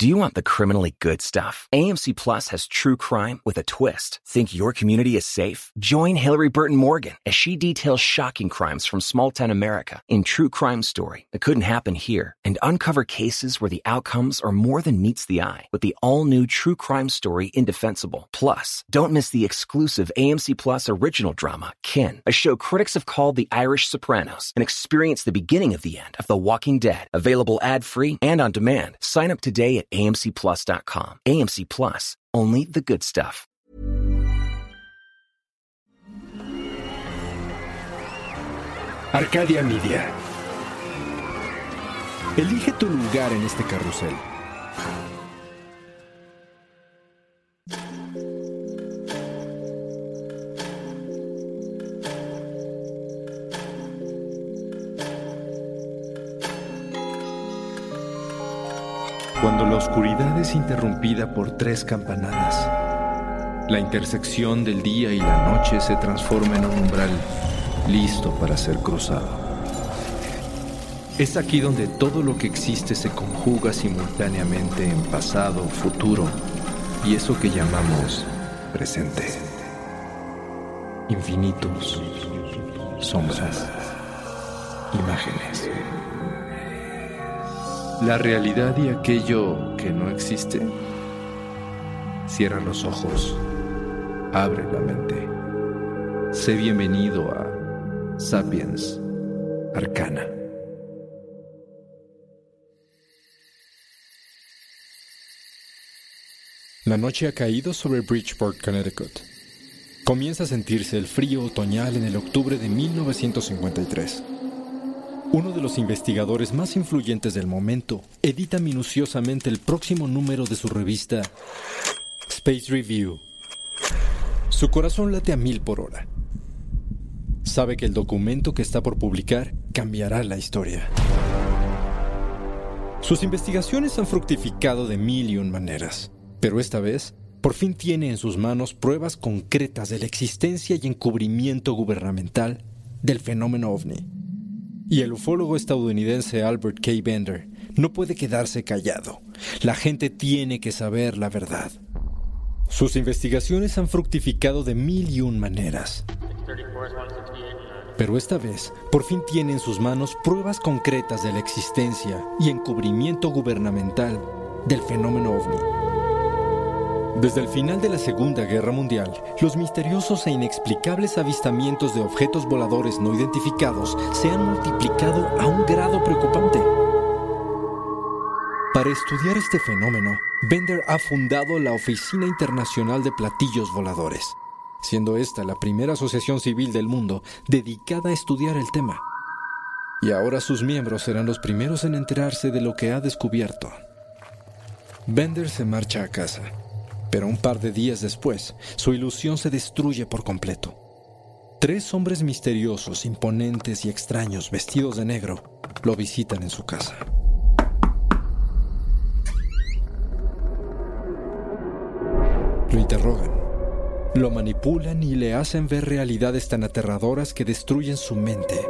Do you want the criminally good stuff? AMC Plus has true crime with a twist. Think your community is safe? Join Hillary Burton Morgan as she details shocking crimes from small town America in True Crime Story that couldn't happen here and uncover cases where the outcomes are more than meets the eye with the all new True Crime Story Indefensible. Plus, don't miss the exclusive AMC Plus original drama, Kin, a show critics have called the Irish Sopranos, and experience the beginning of the end of The Walking Dead. Available ad free and on demand. Sign up today at amcplus.com. AMC Plus, only the good stuff. Arcadia Media. Elige tu lugar en este carrusel. Oscuridad es interrumpida por tres campanadas, la intersección del día y la noche se transforma en un umbral listo para ser cruzado. Es aquí donde todo lo que existe se conjuga simultáneamente en pasado, futuro y eso que llamamos presente. Infinitos, sombras, imágenes. La realidad y aquello que no existe. Cierra los ojos, abre la mente. Sé bienvenido a Sapiens Arcana. La noche ha caído sobre Bridgeport, Connecticut. Comienza a sentirse el frío otoñal en el octubre de 1953. Uno de los investigadores más influyentes del momento edita minuciosamente el próximo número de su revista Space Review. Su corazón late a mil por hora. Sabe que el documento que está por publicar cambiará la historia. Sus investigaciones han fructificado de mil y un maneras, pero esta vez por fin tiene en sus manos pruebas concretas de la existencia y encubrimiento gubernamental del fenómeno ovni. Y el ufólogo estadounidense Albert K. Bender no puede quedarse callado. La gente tiene que saber la verdad. Sus investigaciones han fructificado de mil y un maneras. Pero esta vez, por fin tiene en sus manos pruebas concretas de la existencia y encubrimiento gubernamental del fenómeno ovni. Desde el final de la Segunda Guerra Mundial, los misteriosos e inexplicables avistamientos de objetos voladores no identificados se han multiplicado a un grado preocupante. Para estudiar este fenómeno, Bender ha fundado la Oficina Internacional de Platillos Voladores, siendo esta la primera asociación civil del mundo dedicada a estudiar el tema. Y ahora sus miembros serán los primeros en enterarse de lo que ha descubierto. Bender se marcha a casa pero un par de días después, su ilusión se destruye por completo. Tres hombres misteriosos, imponentes y extraños vestidos de negro lo visitan en su casa. Lo interrogan, lo manipulan y le hacen ver realidades tan aterradoras que destruyen su mente.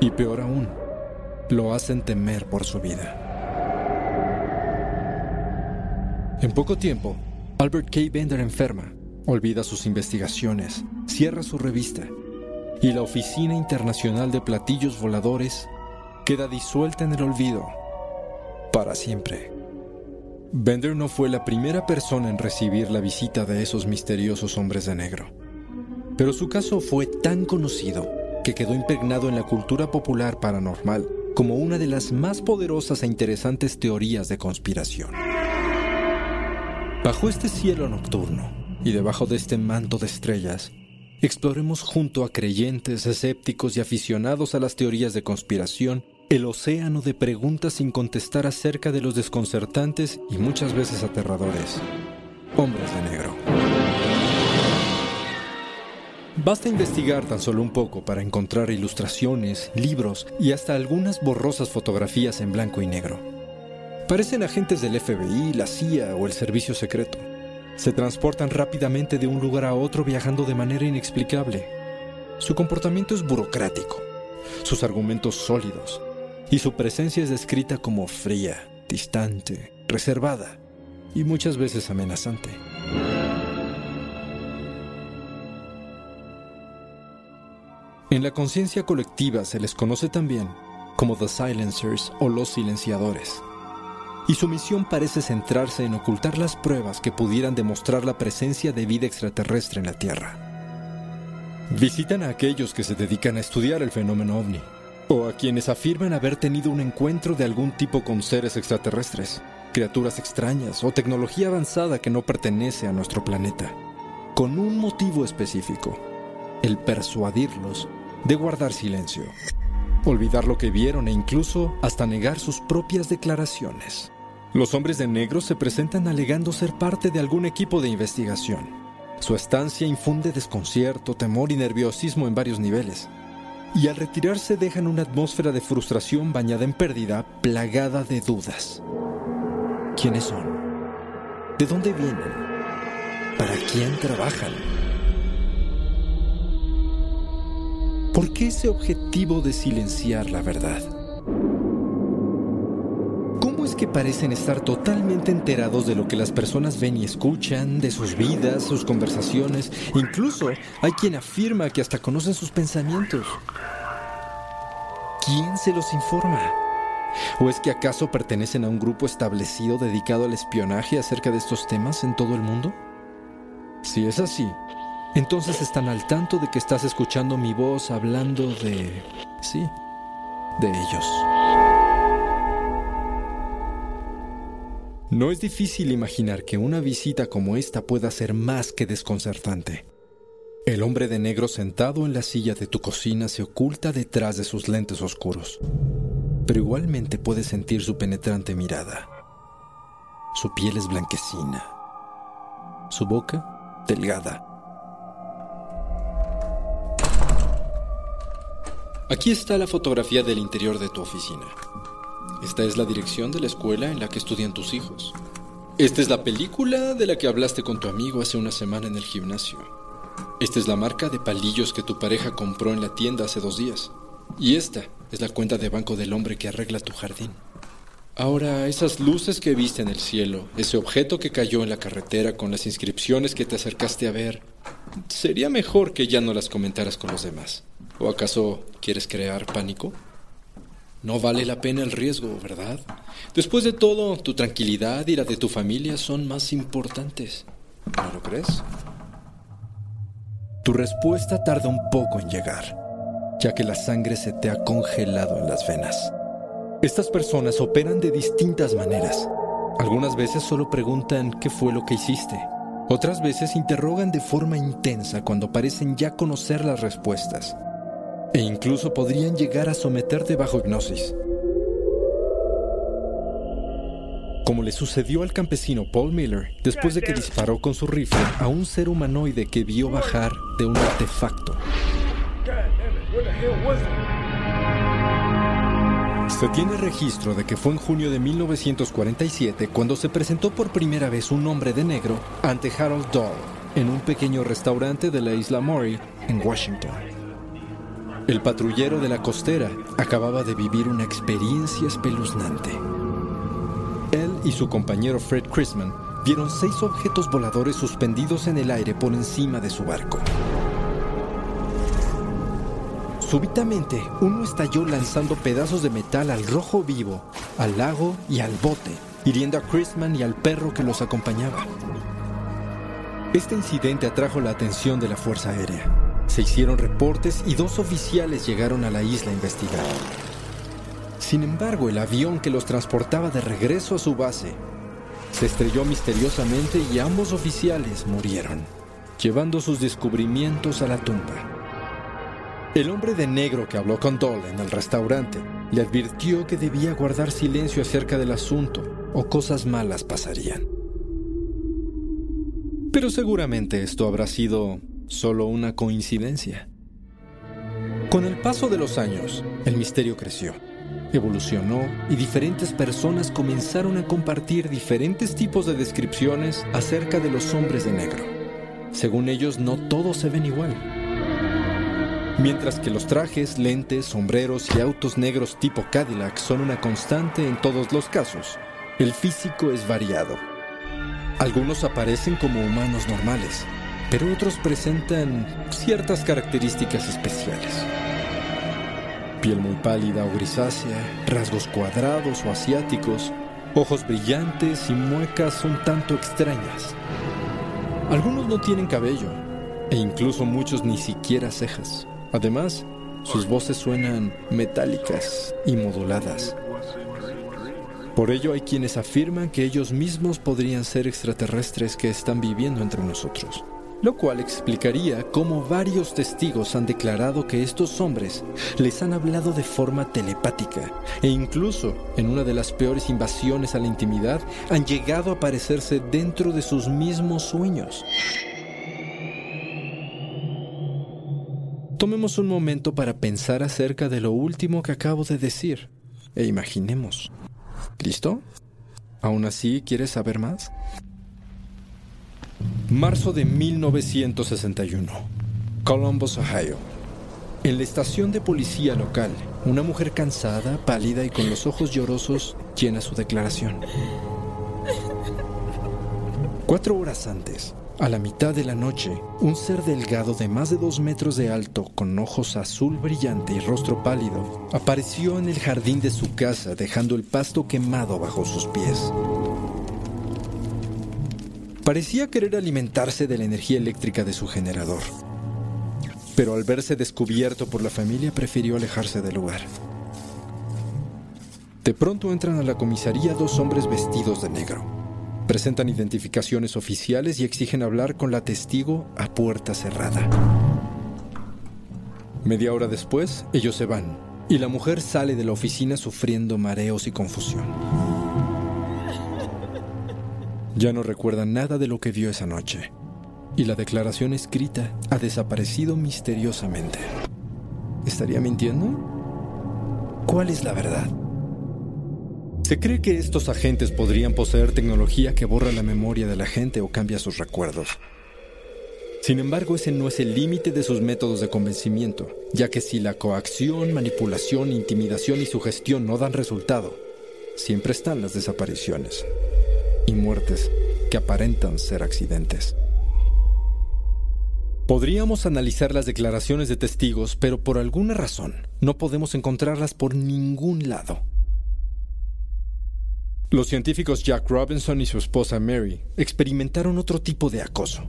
Y peor aún, lo hacen temer por su vida. En poco tiempo, Albert K. Bender enferma, olvida sus investigaciones, cierra su revista y la Oficina Internacional de Platillos Voladores queda disuelta en el olvido para siempre. Bender no fue la primera persona en recibir la visita de esos misteriosos hombres de negro, pero su caso fue tan conocido que quedó impregnado en la cultura popular paranormal como una de las más poderosas e interesantes teorías de conspiración. Bajo este cielo nocturno y debajo de este manto de estrellas, exploremos junto a creyentes, escépticos y aficionados a las teorías de conspiración el océano de preguntas sin contestar acerca de los desconcertantes y muchas veces aterradores hombres de negro. Basta investigar tan solo un poco para encontrar ilustraciones, libros y hasta algunas borrosas fotografías en blanco y negro. Parecen agentes del FBI, la CIA o el servicio secreto. Se transportan rápidamente de un lugar a otro viajando de manera inexplicable. Su comportamiento es burocrático, sus argumentos sólidos, y su presencia es descrita como fría, distante, reservada y muchas veces amenazante. En la conciencia colectiva se les conoce también como The Silencers o los silenciadores. Y su misión parece centrarse en ocultar las pruebas que pudieran demostrar la presencia de vida extraterrestre en la Tierra. Visitan a aquellos que se dedican a estudiar el fenómeno ovni, o a quienes afirman haber tenido un encuentro de algún tipo con seres extraterrestres, criaturas extrañas o tecnología avanzada que no pertenece a nuestro planeta, con un motivo específico, el persuadirlos de guardar silencio olvidar lo que vieron e incluso hasta negar sus propias declaraciones. Los hombres de negro se presentan alegando ser parte de algún equipo de investigación. Su estancia infunde desconcierto, temor y nerviosismo en varios niveles. Y al retirarse dejan una atmósfera de frustración bañada en pérdida, plagada de dudas. ¿Quiénes son? ¿De dónde vienen? ¿Para quién trabajan? ¿Por qué ese objetivo de silenciar la verdad? ¿Cómo es que parecen estar totalmente enterados de lo que las personas ven y escuchan, de sus vidas, sus conversaciones? Incluso hay quien afirma que hasta conocen sus pensamientos. ¿Quién se los informa? ¿O es que acaso pertenecen a un grupo establecido dedicado al espionaje acerca de estos temas en todo el mundo? Si es así, entonces están al tanto de que estás escuchando mi voz hablando de... sí, de ellos. No es difícil imaginar que una visita como esta pueda ser más que desconcertante. El hombre de negro sentado en la silla de tu cocina se oculta detrás de sus lentes oscuros, pero igualmente puedes sentir su penetrante mirada. Su piel es blanquecina, su boca delgada Aquí está la fotografía del interior de tu oficina. Esta es la dirección de la escuela en la que estudian tus hijos. Esta es la película de la que hablaste con tu amigo hace una semana en el gimnasio. Esta es la marca de palillos que tu pareja compró en la tienda hace dos días. Y esta es la cuenta de banco del hombre que arregla tu jardín. Ahora, esas luces que viste en el cielo, ese objeto que cayó en la carretera con las inscripciones que te acercaste a ver, sería mejor que ya no las comentaras con los demás. ¿O acaso quieres crear pánico? No vale la pena el riesgo, ¿verdad? Después de todo, tu tranquilidad y la de tu familia son más importantes. ¿No lo crees? Tu respuesta tarda un poco en llegar, ya que la sangre se te ha congelado en las venas. Estas personas operan de distintas maneras. Algunas veces solo preguntan qué fue lo que hiciste. Otras veces interrogan de forma intensa cuando parecen ya conocer las respuestas e incluso podrían llegar a someterte bajo hipnosis. Como le sucedió al campesino Paul Miller después de que disparó con su rifle a un ser humanoide que vio bajar de un artefacto. Se tiene registro de que fue en junio de 1947 cuando se presentó por primera vez un hombre de negro ante Harold Dahl en un pequeño restaurante de la isla Maury en Washington. El patrullero de la costera acababa de vivir una experiencia espeluznante. Él y su compañero Fred Chrisman vieron seis objetos voladores suspendidos en el aire por encima de su barco. Súbitamente, uno estalló lanzando pedazos de metal al rojo vivo, al lago y al bote, hiriendo a Chrisman y al perro que los acompañaba. Este incidente atrajo la atención de la Fuerza Aérea. Se hicieron reportes y dos oficiales llegaron a la isla a investigar. Sin embargo, el avión que los transportaba de regreso a su base se estrelló misteriosamente y ambos oficiales murieron, llevando sus descubrimientos a la tumba. El hombre de negro que habló con Dole en el restaurante le advirtió que debía guardar silencio acerca del asunto o cosas malas pasarían. Pero seguramente esto habrá sido solo una coincidencia. Con el paso de los años, el misterio creció, evolucionó y diferentes personas comenzaron a compartir diferentes tipos de descripciones acerca de los hombres de negro. Según ellos, no todos se ven igual. Mientras que los trajes, lentes, sombreros y autos negros tipo Cadillac son una constante en todos los casos, El físico es variado. Algunos aparecen como humanos normales, pero otros presentan ciertas características especiales. Piel muy pálida o grisácea, rasgos cuadrados o asiáticos, ojos brillantes y muecas un tanto extrañas. Algunos no tienen cabello, e incluso muchos ni siquiera cejas. Además, sus voces suenan metálicas y moduladas. Por ello hay quienes afirman que ellos mismos podrían ser extraterrestres que están viviendo entre nosotros lo cual explicaría cómo varios testigos han declarado que estos hombres les han hablado de forma telepática e incluso en una de las peores invasiones a la intimidad han llegado a aparecerse dentro de sus mismos sueños. Tomemos un momento para pensar acerca de lo último que acabo de decir e imaginemos. ¿Listo? ¿Aún así quieres saber más? Marzo de 1961. Columbus, Ohio. En la estación de policía local, una mujer cansada, pálida y con los ojos llorosos llena su declaración. Cuatro horas antes, a la mitad de la noche, un ser delgado de más de dos metros de alto, con ojos azul brillante y rostro pálido, apareció en el jardín de su casa dejando el pasto quemado bajo sus pies. Parecía querer alimentarse de la energía eléctrica de su generador. Pero al verse descubierto por la familia prefirió alejarse del lugar. De pronto entran a la comisaría dos hombres vestidos de negro. Presentan identificaciones oficiales y exigen hablar con la testigo a puerta cerrada. Media hora después, ellos se van y la mujer sale de la oficina sufriendo mareos y confusión. Ya no recuerda nada de lo que vio esa noche. Y la declaración escrita ha desaparecido misteriosamente. ¿Estaría mintiendo? ¿Cuál es la verdad? Se cree que estos agentes podrían poseer tecnología que borra la memoria de la gente o cambia sus recuerdos. Sin embargo, ese no es el límite de sus métodos de convencimiento, ya que si la coacción, manipulación, intimidación y sugestión no dan resultado, siempre están las desapariciones y muertes que aparentan ser accidentes. Podríamos analizar las declaraciones de testigos, pero por alguna razón no podemos encontrarlas por ningún lado. Los científicos Jack Robinson y su esposa Mary experimentaron otro tipo de acoso.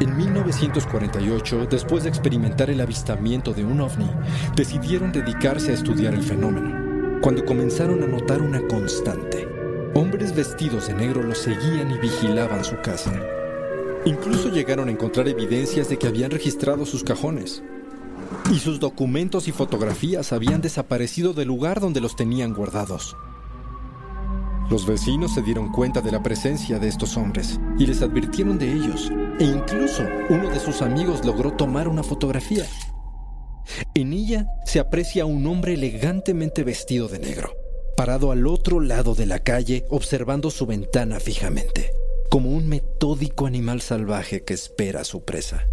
En 1948, después de experimentar el avistamiento de un ovni, decidieron dedicarse a estudiar el fenómeno, cuando comenzaron a notar una constante. Hombres vestidos de negro los seguían y vigilaban su casa. Incluso llegaron a encontrar evidencias de que habían registrado sus cajones. Y sus documentos y fotografías habían desaparecido del lugar donde los tenían guardados. Los vecinos se dieron cuenta de la presencia de estos hombres y les advirtieron de ellos. E incluso uno de sus amigos logró tomar una fotografía. En ella se aprecia un hombre elegantemente vestido de negro parado al otro lado de la calle observando su ventana fijamente, como un metódico animal salvaje que espera a su presa.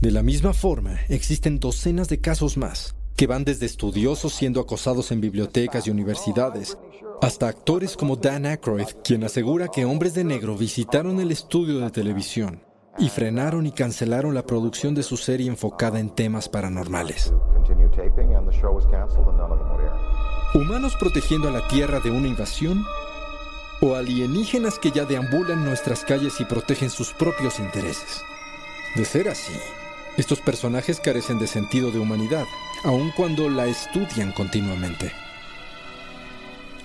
De la misma forma, existen docenas de casos más, que van desde estudiosos siendo acosados en bibliotecas y universidades, hasta actores como Dan Aykroyd, quien asegura que hombres de negro visitaron el estudio de televisión y frenaron y cancelaron la producción de su serie enfocada en temas paranormales. ¿Humanos protegiendo a la Tierra de una invasión? ¿O alienígenas que ya deambulan nuestras calles y protegen sus propios intereses? De ser así, estos personajes carecen de sentido de humanidad, aun cuando la estudian continuamente.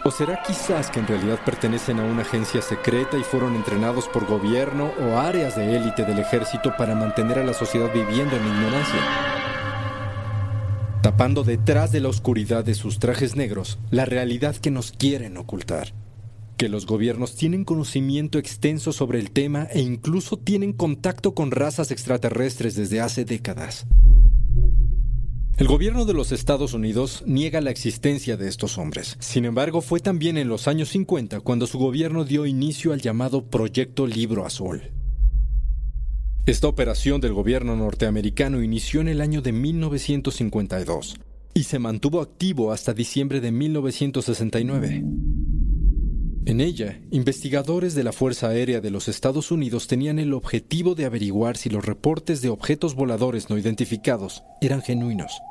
¿O será quizás que en realidad pertenecen a una agencia secreta y fueron entrenados por gobierno o áreas de élite del ejército para mantener a la sociedad viviendo en ignorancia? Detrás de la oscuridad de sus trajes negros la realidad que nos quieren ocultar. Que los gobiernos tienen conocimiento extenso sobre el tema e incluso tienen contacto con razas extraterrestres desde hace décadas. El gobierno de los Estados Unidos niega la existencia de estos hombres. Sin embargo, fue también en los años 50 cuando su gobierno dio inicio al llamado Proyecto Libro Azul. Esta operación del gobierno norteamericano inició en el año de 1952 y se mantuvo activo hasta diciembre de 1969. En ella, investigadores de la Fuerza Aérea de los Estados Unidos tenían el objetivo de averiguar si los reportes de objetos voladores no identificados eran genuinos.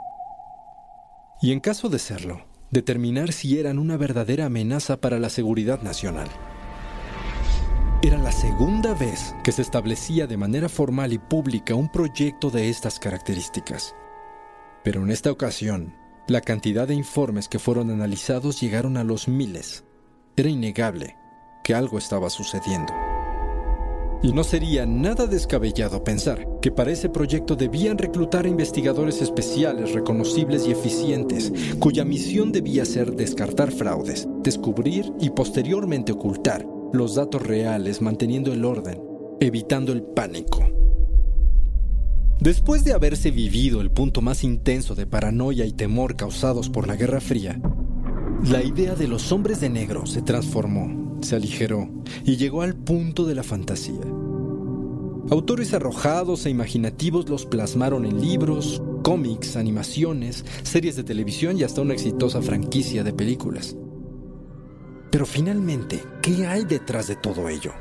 Y en caso de serlo, determinar si eran una verdadera amenaza para la seguridad nacional. Era la segunda vez que se establecía de manera formal y pública un proyecto de estas características. Pero en esta ocasión, la cantidad de informes que fueron analizados llegaron a los miles. Era innegable que algo estaba sucediendo. Y no sería nada descabellado pensar que para ese proyecto debían reclutar investigadores especiales, reconocibles y eficientes, cuya misión debía ser descartar fraudes, descubrir y posteriormente ocultar los datos reales, manteniendo el orden, evitando el pánico. Después de haberse vivido el punto más intenso de paranoia y temor causados por la Guerra Fría, la idea de los hombres de negro se transformó, se aligeró y llegó al punto de la fantasía. Autores arrojados e imaginativos los plasmaron en libros, cómics, animaciones, series de televisión y hasta una exitosa franquicia de películas. Pero finalmente, ¿qué hay detrás de todo ello?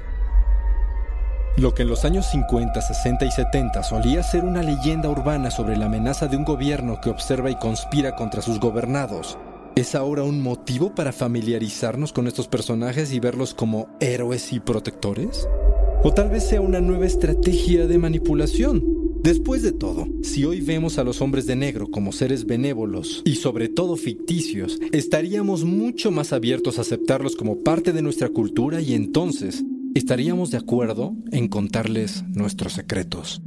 Lo que en los años 50, 60 y 70 solía ser una leyenda urbana sobre la amenaza de un gobierno que observa y conspira contra sus gobernados, ¿es ahora un motivo para familiarizarnos con estos personajes y verlos como héroes y protectores? ¿O tal vez sea una nueva estrategia de manipulación? Después de todo, si hoy vemos a los hombres de negro como seres benévolos y sobre todo ficticios, estaríamos mucho más abiertos a aceptarlos como parte de nuestra cultura y entonces estaríamos de acuerdo en contarles nuestros secretos,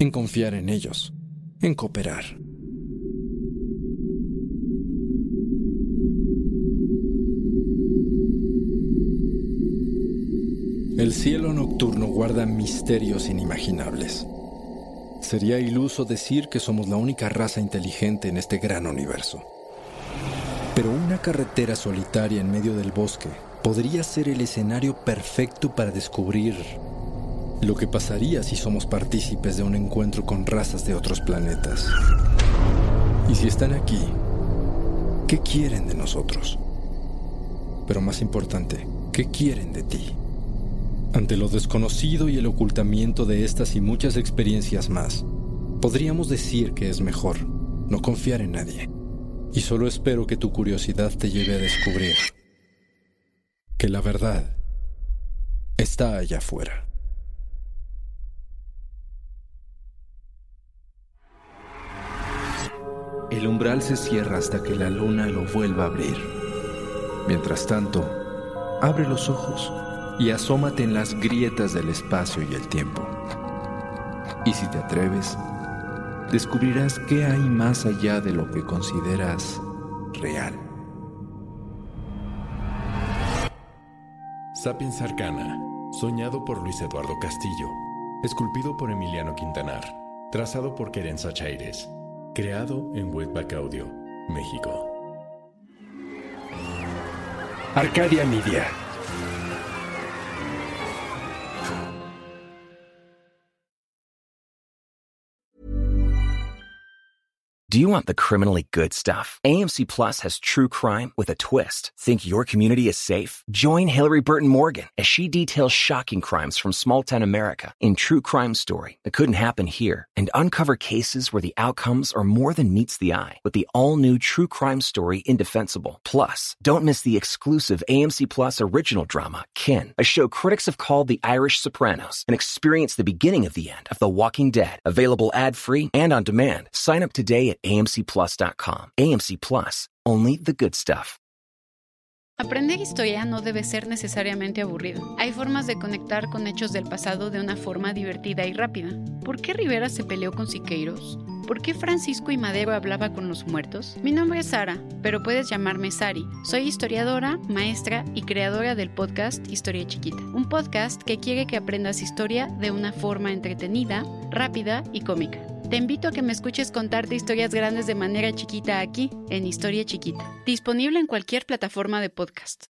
en confiar en ellos, en cooperar. El cielo nocturno guarda misterios inimaginables. Sería iluso decir que somos la única raza inteligente en este gran universo. Pero una carretera solitaria en medio del bosque podría ser el escenario perfecto para descubrir lo que pasaría si somos partícipes de un encuentro con razas de otros planetas. Y si están aquí, ¿qué quieren de nosotros? Pero más importante, ¿qué quieren de ti? Ante lo desconocido y el ocultamiento de estas y muchas experiencias más, podríamos decir que es mejor no confiar en nadie. Y solo espero que tu curiosidad te lleve a descubrir que la verdad está allá afuera. El umbral se cierra hasta que la luna lo vuelva a abrir. Mientras tanto, abre los ojos y asómate en las grietas del espacio y el tiempo. Y si te atreves, descubrirás qué hay más allá de lo que consideras real. Sapiens Arcana, soñado por Luis Eduardo Castillo, esculpido por Emiliano Quintanar, trazado por Querenza Chaires, creado en Webback Audio, México. Arcadia Media. Do you want the criminally good stuff? AMC Plus has true crime with a twist. Think your community is safe? Join Hillary Burton Morgan as she details shocking crimes from small town America in True Crime Story that couldn't happen here and uncover cases where the outcomes are more than meets the eye with the all new True Crime Story Indefensible. Plus, don't miss the exclusive AMC Plus original drama, Kin, a show critics have called the Irish Sopranos, and experience the beginning of the end of The Walking Dead. Available ad free and on demand. Sign up today amcplus.com. AMC Plus, only the good stuff. Aprender historia no debe ser necesariamente aburrido. Hay formas de conectar con hechos del pasado de una forma divertida y rápida. ¿Por qué Rivera se peleó con Siqueiros? ¿Por qué Francisco y Madero hablaba con los muertos? Mi nombre es Sara, pero puedes llamarme Sari. Soy historiadora, maestra y creadora del podcast Historia Chiquita. Un podcast que quiere que aprendas historia de una forma entretenida, rápida y cómica. Te invito a que me escuches contarte historias grandes de manera chiquita aquí, en Historia Chiquita, disponible en cualquier plataforma de podcast.